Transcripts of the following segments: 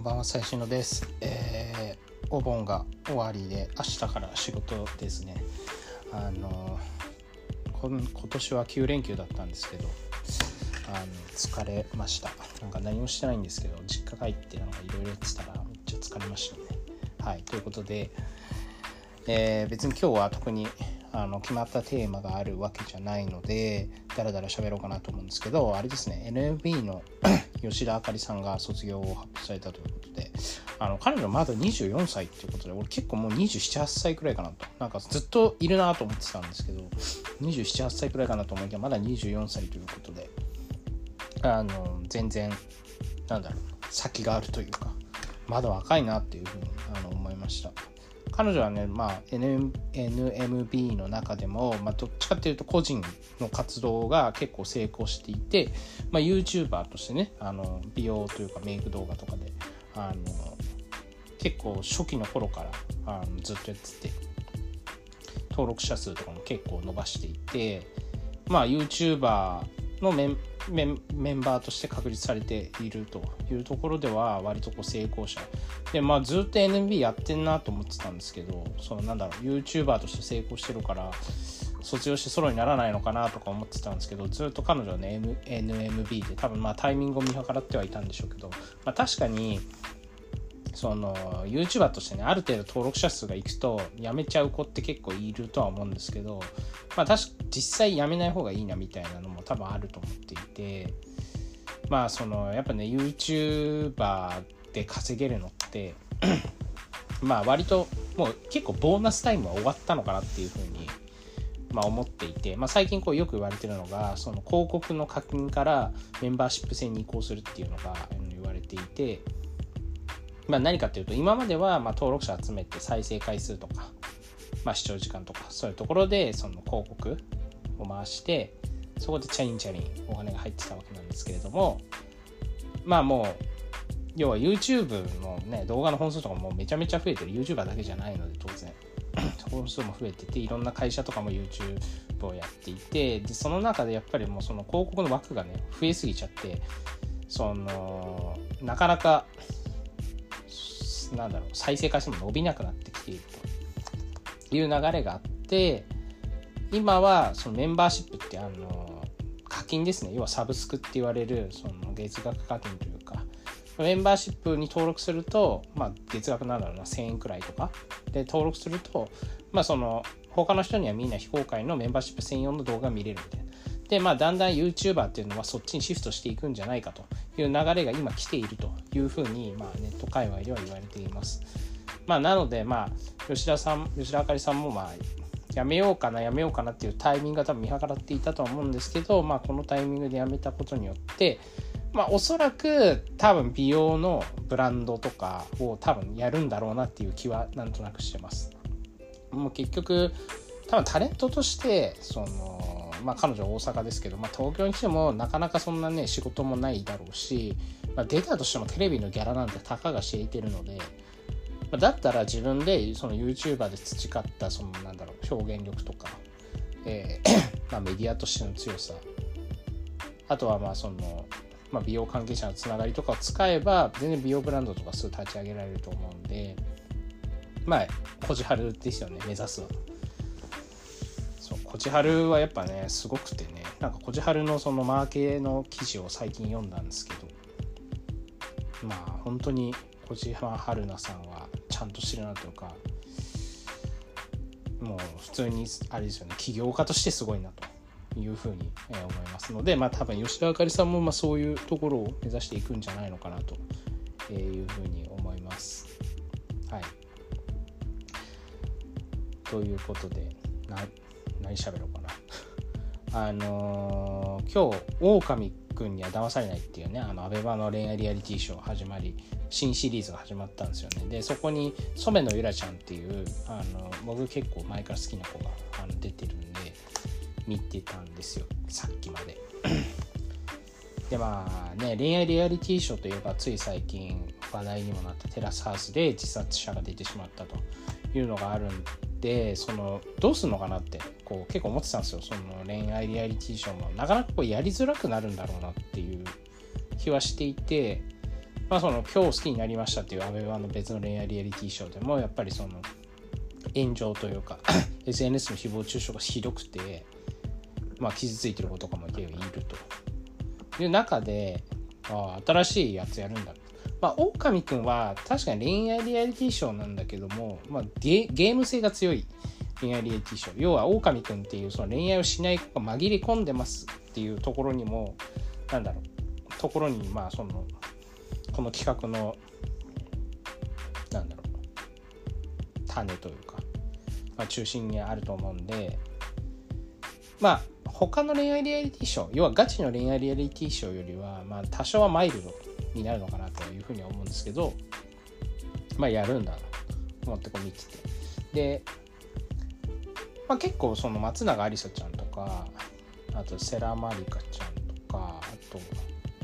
んばんは最新のです、えー、お盆が終わりで明日から仕事ですね。あの今年は9連休だったんですけどあの疲れました。なんか何もしてないんですけど実家帰ってなんかいろいろやってたらめっちゃ疲れましたね。はいということで、えー、別に今日は特にあの決まったテーマがあるわけじゃないのでだらだら喋ろうかなと思うんですけどあれですね NMB の 吉田あかりさんが卒業を発表されたということであの彼女まだ24歳っていうことで俺結構もう278歳くらいかなとなんかずっといるなと思ってたんですけど278歳くらいかなと思いきやまだ24歳ということであの全然なんだろう先があるというかまだ若いなっていうふうにあの思いました。彼女はね、まあ、N NMB の中でも、まあ、どっちかっていうと個人の活動が結構成功していて、まあ、YouTuber としてねあの美容というかメイク動画とかであの結構初期の頃からあのずっとやってて登録者数とかも結構伸ばしていてまあ YouTuber のメンメンバーとして確立されているというところでは割とこう成功者。でまあずっと NMB やってんなと思ってたんですけどそのなんだろう YouTuber として成功してるから卒業してソロにならないのかなとか思ってたんですけどずっと彼女はね NMB で多分まあタイミングを見計らってはいたんでしょうけど、まあ、確かにその YouTuber としてねある程度登録者数がいくと辞めちゃう子って結構いるとは思うんですけどまあ確か実際辞めない方がいいなみたいなのも多分あると思っていてまあそのやっぱね YouTuber で稼げるのって まあ割ともう結構ボーナスタイムは終わったのかなっていうふうにまあ、思っていて、まあ、最近こうよく言われてるのがその広告の課金からメンバーシップ制に移行するっていうのが言われていてまあ、何かっていうと今まではま登録者集めて再生回数とか、まあ、視聴時間とかそういうところでその広告を回してそこでチャリンチャリンお金が入ってたわけなんですけれどもまあもう要は YouTube のね動画の本数とかもめちゃめちゃ増えてる。YouTuber だけじゃないので当然。本数も増えてていろんな会社とかも YouTube をやっていてでその中でやっぱりもうその広告の枠がね増えすぎちゃってそのなかなかなんだろう再生回数も伸びなくなってきているという流れがあって今はそのメンバーシップってあの課金ですね要はサブスクって言われるその月額課金というかメンバーシップに登録すると、まあ、月額なんだろうな1000円くらいとかで登録すると、まあ、その他の人にはみんな非公開のメンバーシップ専用の動画が見れるみたいな。で、まあ、だんだん YouTuber っていうのはそっちにシフトしていくんじゃないかという流れが今来ているというふうに、まあ、ネット界隈では言われています。まあ、なので、まあ、吉田さん、吉田あかりさんも、まあ、やめようかな、やめようかなっていうタイミングが多分見計らっていたとは思うんですけど、まあ、このタイミングでやめたことによって、まあ、おそらく多分美容のブランドとかを多分やるんだろうなっていう気はなんとなくしてます。もう結局多分タレントとしてそのまあ、彼女は大阪ですけど、まあ、東京に来てもなかなかそんなね仕事もないだろうし、まあ、出たとしてもテレビのギャラなんてたかが知れてるので、まあ、だったら自分でその YouTuber で培ったそのなんだろう表現力とか、えーまあ、メディアとしての強さあとはまあその、まあ、美容関係者のつながりとかを使えば全然美容ブランドとかすぐ立ち上げられると思うんでまあこじはるですよね目指すは。こちはるはやっぱねすごくてねなんかこちはるのそのマーケの記事を最近読んだんですけどまあ本当に小島春菜さんはちゃんとしてるなというかもう普通にあれですよね起業家としてすごいなというふうに思いますのでまあ多分吉田あかりさんもまあそういうところを目指していくんじゃないのかなというふうに思います。はいということでな何喋ろうかな。あのー、今日「狼くんには騙されない」っていうねあのアベマの恋愛リアリティショー始まり新シリーズが始まったんですよね。でそこに染野ゆらちゃんっていうあの僕結構前から好きな子があの出てるんで見てたんですよ。さっきまで。でまあね恋愛リアリティショーといえばつい最近話題にもなったテラスハウスで自殺者が出てしまったと。いうのがあるんでそのどうすんのかなってこう結構思ってたんですよ。その恋愛リアリティショーも。なかなかこうやりづらくなるんだろうなっていう気はしていてまあその今日好きになりましたっていうアベマの別の恋愛リアリティショーでもやっぱりその炎上というか SNS の誹謗中傷がひどくてまあ傷ついてる子とかも結構いると。いう中でああ新しいやつやるんだまあ狼くんは確かに恋愛リアリティショーなんだけども、まあ、ゲーム性が強い恋愛リアリティショー。要は狼くんっていうその恋愛をしない子が紛れ込んでますっていうところにもなんだろうところにまあそのこの企画のなんだろう種というか、まあ、中心にあると思うんでまあ他の恋愛リアリティショー要はガチの恋愛リアリティショーよりは、まあ、多少はマイルド。になるのかなというふうには思うんですけどまあやるんだなと思ってこう見てて。で、まあ、結構その松永ありさちゃんとかあと世良まりかちゃんとかあと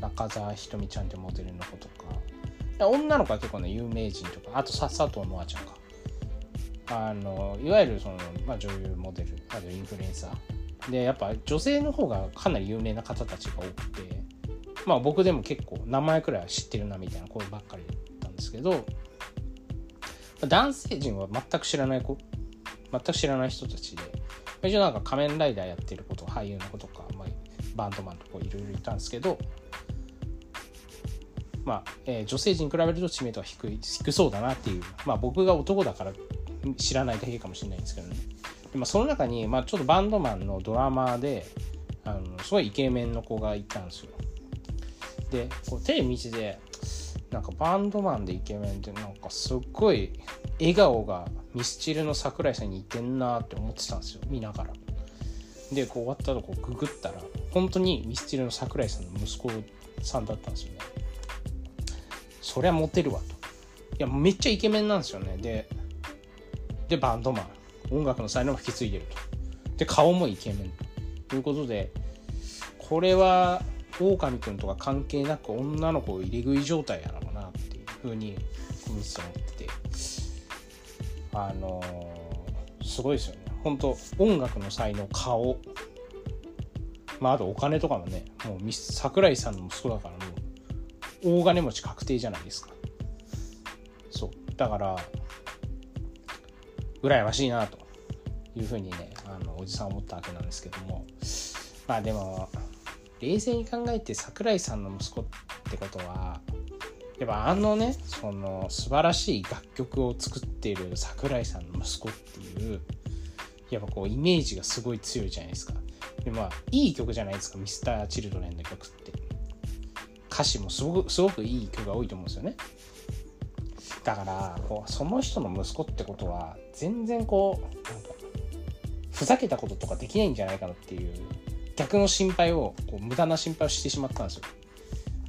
中澤ひとみちゃんってモデルの子とか女の子は結構ね有名人とかあと佐藤のあちゃんか。あのいわゆるその、まあ、女優モデルあとインフルエンサー。でやっぱ女性の方がかなり有名な方たちが多くてまあ僕でも結構名前くらいは知ってるなみたいな声ばっかりだったんですけど男性陣は全く知らない子全く知らない人たちで一応なんか仮面ライダーやってること俳優の子とか、まあ、バンドマンとかいろいろいたんですけどまあ、えー、女性陣に比べると知名度は低い低そうだなっていう、まあ、僕が男だから知らないだけかもしれないんですけどね。で、まあ、その中に、まあ、ちょっとバンドマンのドラマであのすごいイケメンの子がいたんですよ。でこうテレビ見ててなんかバンドマンでイケメンってなんかすっごい笑顔がミスチルの桜井さんに似てんなって思ってたんですよ見ながら。でこう終わったとこググったら本当にミスチルの桜井さんの息子さんだったんですよね。そりゃモテるわと。いやめっちゃイケメンなんですよね。ででバンドマン。音楽の才能を引き継いでると。で顔もイケメンということでこれは狼くんとか関係なく女の子を入れ食い状態やろうなっていうふうに見てて思ってて。あのー、すごいですよね。本当音楽の才能顔。まああとお金とかもねもう桜井さんの息子だからもう大金持ち確定じゃないですか。そう。だから羨ましいなというふうにねあのおじさん思ったわけなんですけども。まあでも冷静に考えて桜井さんの息子ってことはやっぱあのねその素晴らしい楽曲を作っている桜井さんの息子っていうやっぱこうイメージがすごい強いじゃないですか。でまあいい曲じゃないですか Mr.Children の曲って。歌詞もすごくすごくいい曲が多いと思うんですよね。だからこうその人の息子ってことは全然こうふざけたこととかできないんじゃないかなっていう逆の心配をこう無駄な心配をしてしまったんですよ。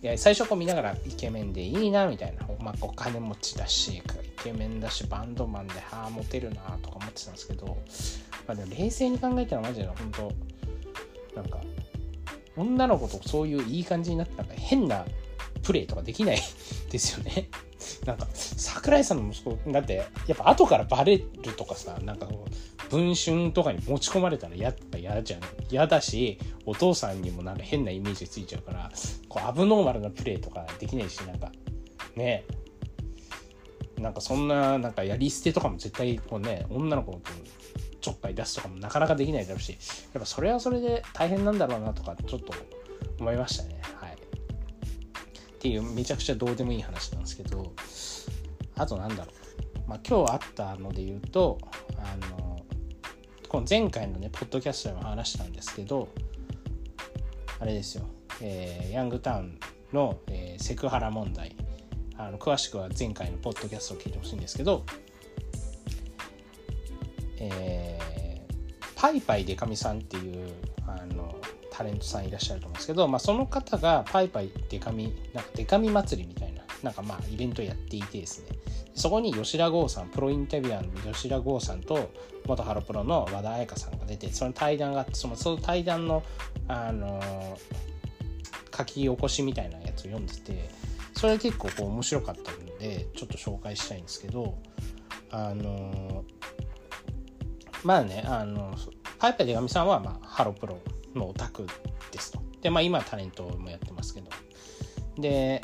いや最初こう見ながらイケメンでいいなみたいな、まあ、お金持ちだしイケメンだしバンドマンではあモテるなとか思ってたんですけど、まあ、でも冷静に考えたらマジで本当なんか女の子とそういういい感じになってなんか変なプレイとかできないですよね。なんか桜井さんの息子だってやっぱ後からバレるとかさなんかこう文春とかに持ち込まれたらやっぱ嫌じゃん。嫌だしお父さんにもなんか変なイメージついちゃうからこうアブノーマルなプレーとかできないしなんかね。なんかそんななんかやり捨てとかも絶対こうね女の子とちょっかい出すとかもなかなかできないだろうしやっぱそれはそれで大変なんだろうなとかちょっと思いましたね。はい。っていうめちゃくちゃどうでもいい話なんですけどあとなんだろう。まあ今日あったので言うとあのこの前回のねポッドキャストでも話したんですけどあれですよ、えー、ヤングタウンの、えー、セクハラ問題。あの詳しくは前回のポッドキャストを聞いてほしいんですけど、えー、パイパイデカミさんっていうあのタレントさんいらっしゃると思うんですけど、まあ、その方がパイパイデカミなんかデカミ祭りみたいななんかまあイベントやっていてですね。そこに吉田剛さんプロインタビュアーの吉田剛さんと元ハロプロの和田彩香さんが出てその対談があってそのその対談の、あの書き起こしみたいなやつを読んでてそれ結構こう面白かったのでちょっと紹介したいんですけどあのまあねあのパイパイでがみさんは、まあ、ハロプロのオタクですと。でまあ今タレントもやってますけど。で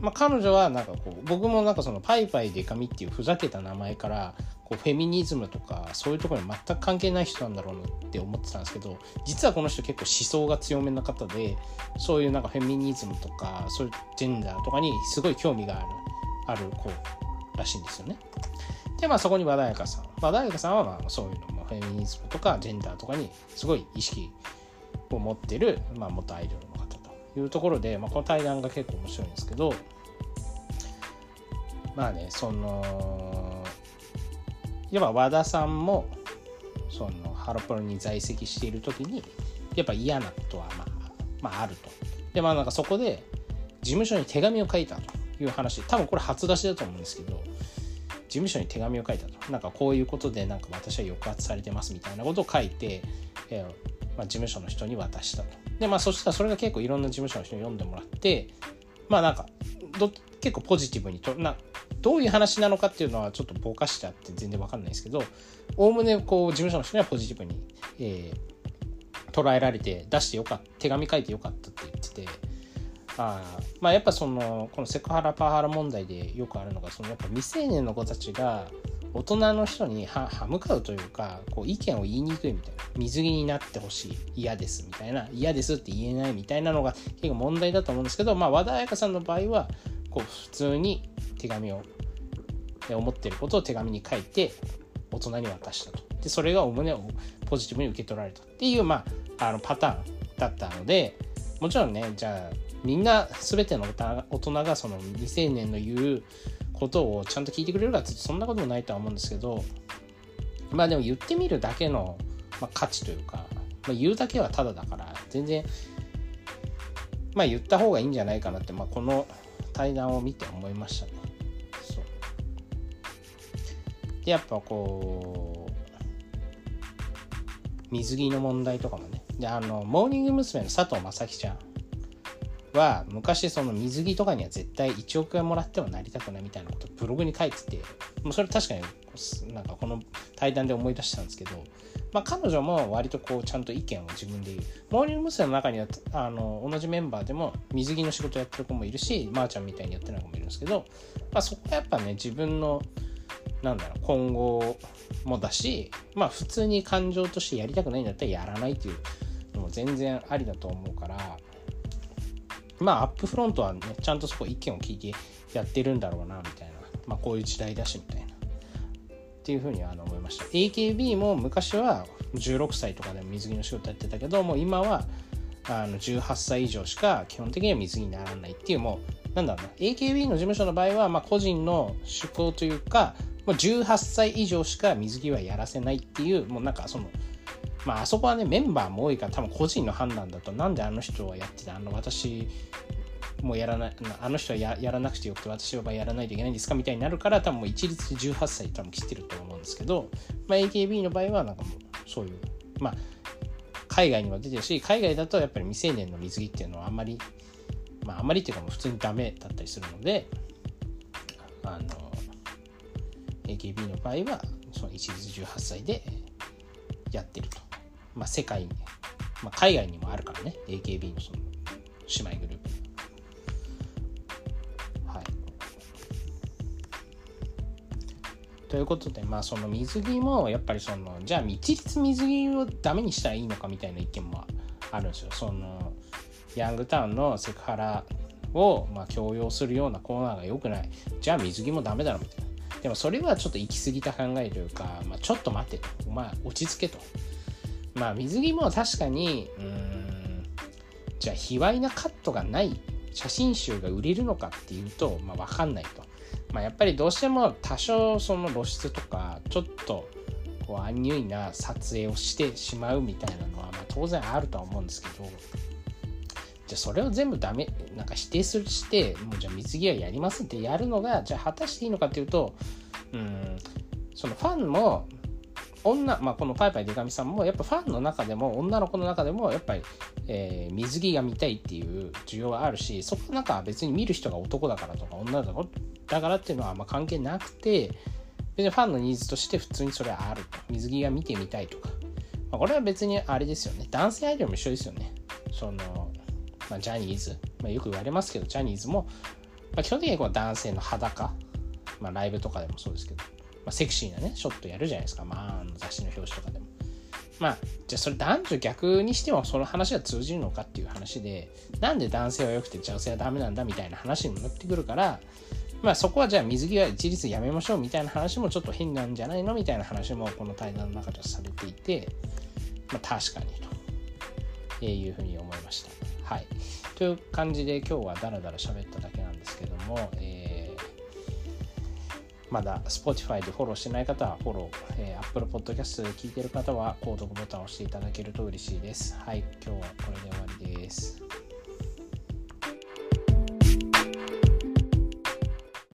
まあ、彼女はなんかこう僕もなんかそのパイパイデカミっていうふざけた名前からこうフェミニズムとかそういうところに全く関係ない人なんだろうなって思ってたんですけど実はこの人結構思想が強めな方でそういうなんかフェミニズムとかそういうジェンダーとかにすごい興味があるある子らしいんですよね。でまあそこに和田彩香さん和田彩香さんはまあそういうのもフェミニズムとかジェンダーとかにすごい意識を持ってる、まあ、元アイドルのいうところで、まあ、この対談が結構面白いんですけどまあねそのやっぱ和田さんもそのハロプロに在籍している時にやっぱ嫌なことはまあ、まあ、あると。でまあなんかそこで事務所に手紙を書いたという話多分これ初出しだと思うんですけど事務所に手紙を書いたとなんかこういうことでなんか私は抑圧されてますみたいなことを書いて、えーまあ、事務所の人に渡したと。でまあそしたらそれが結構いろんな事務所の人に読んでもらってまあなんかど結構ポジティブにとなどういう話なのかっていうのはちょっとぼかしちゃって全然わかんないですけどおおむねこう事務所の人にはポジティブに、えー、捉えられて出してよかった手紙書いてよかったって言っててあまあやっぱそのこのセクハラパワハラ問題でよくあるのがそのやっぱ未成年の子たちが大人の人に歯向かうというかこう意見を言いにくいみたいな水着になってほしい嫌ですみたいな嫌ですって言えないみたいなのが結構問題だと思うんですけど、まあ、和田彩香さんの場合はこう普通に手紙を思ってることを手紙に書いて大人に渡したと。でそれがお胸をポジティブに受け取られたっていう、まあ、あのパターンだったのでもちろんねじゃあみんな全ての大人がその未成年の言うことをちゃんと聞いてくれるかってそんなこともないとは思うんですけどまあでも言ってみるだけの、まあ、価値というか、まあ、言うだけはただだから全然まあ言った方がいいんじゃないかなって、まあ、この対談を見て思いましたね。そうでやっぱこう水着の問題とかもねであのモーニング娘。の佐藤正樹ちゃんは昔その水着とかには絶対1億円もらってはなりたくないみたいなことブログに書いててもうそれ確かになんかこの対談で思い出したんですけど、まあ、彼女も割とこうちゃんと意見を自分で言うモーニング娘。の中にはあの同じメンバーでも水着の仕事やってる子もいるしまー、あ、ちゃんみたいにやってない子もいるんですけど、まあ、そこはやっぱね自分のなんだろう今後もだしまあ普通に感情としてやりたくないんだったらやらないっていうのも全然ありだと思うからまあアップフロントはねちゃんとそこ意見を聞いてやってるんだろうなみたいな、まあ、こういう時代だしみたいな。っていうふうにあの思いました。AKB も昔は16歳とかでも水着の仕事やってたけどもう今はあの18歳以上しか基本的には水着にならないっていうもうなんだろうな。AKB の事務所の場合は、まあ、個人の趣向というかもう18歳以上しか水着はやらせないっていうもうなんかそのまああそこはねメンバーも多いから多分個人の判断だとなんであの人はやっててあの私もやらないあの人はややらなくてよくて私はやらないといけないんですかみたいになるから多分もう一律18歳多分切ってると思うんですけど、まあ、AKB の場合はなんかもうそういうまあ海外にも出てるし海外だとやっぱり未成年の水着っていうのはあんまりまああまりっていうかもう普通にダメだったりするのであの AKB の場合はその一律18歳でやってると。まあ、世界に、まあ、海外にもあるからね AKB のその姉妹グループ。はい。ということでまあその水着もやっぱりそのじゃあ一律水着をダメにしたらいいのかみたいな意見もあるんですよ。そのヤングタウンのセクハラをまあ強要するようなコーナーが良くない。じゃあ水着もダメだろみたいな。でもそれはちょっと行き過ぎた考えというか、まあ、ちょっと待ってと。お前落ち着けと。まあ水着も確かにうん。じゃあ卑猥なカットがない写真集が売れるのかっていうと、まあ、分かんないと、まあ、やっぱりどうしても多少その露出とかちょっとこうアンニュイな撮影をしてしまうみたいなのは、まあ、当然あるとは思うんですけどじゃあそれを全部ダメなんか否定するしてもうじゃあ水着はやりますってやるのがじゃあ果たしていいのかっていうとうんそのファンも女、まあ、このパイパイデカミさんもやっぱファンの中でも女の子の中でもやっぱり、えー、水着が見たいっていう需要があるしそこの中は別に見る人が男だからとか女だからっていうのはあんま関係なくて別にファンのニーズとして普通にそれはあると。水着が見てみたいとか、まあ、これは別にあれですよね。男性アイドルも一緒ですよね。その、まあ、ジャニーズ、まあ、よく言われますけどジャニーズもまあ、基本的にこう男性の裸、まあ、ライブとかでもそうですけど、まあ、セクシーなねショットやるじゃないですかまあ雑誌の表紙とかでもまあじゃあそれ男女逆にしてもその話は通じるのかっていう話でなんで男性は良くて女性はダメなんだみたいな話になってくるからまあそこはじゃあ水着は一律やめましょうみたいな話もちょっと変なんじゃないのみたいな話もこの対談の中ではされていて、まあ確かにというふうに思いました。はい。という感じで今日はダラダラ喋っただけなんですけども、えー、まだ Spotify でフォローしてない方はフォロー、えー、Apple Podcast で聞いてる方は購読ボタンを押していただけると嬉しいです。はい。今日はこれで終わりです。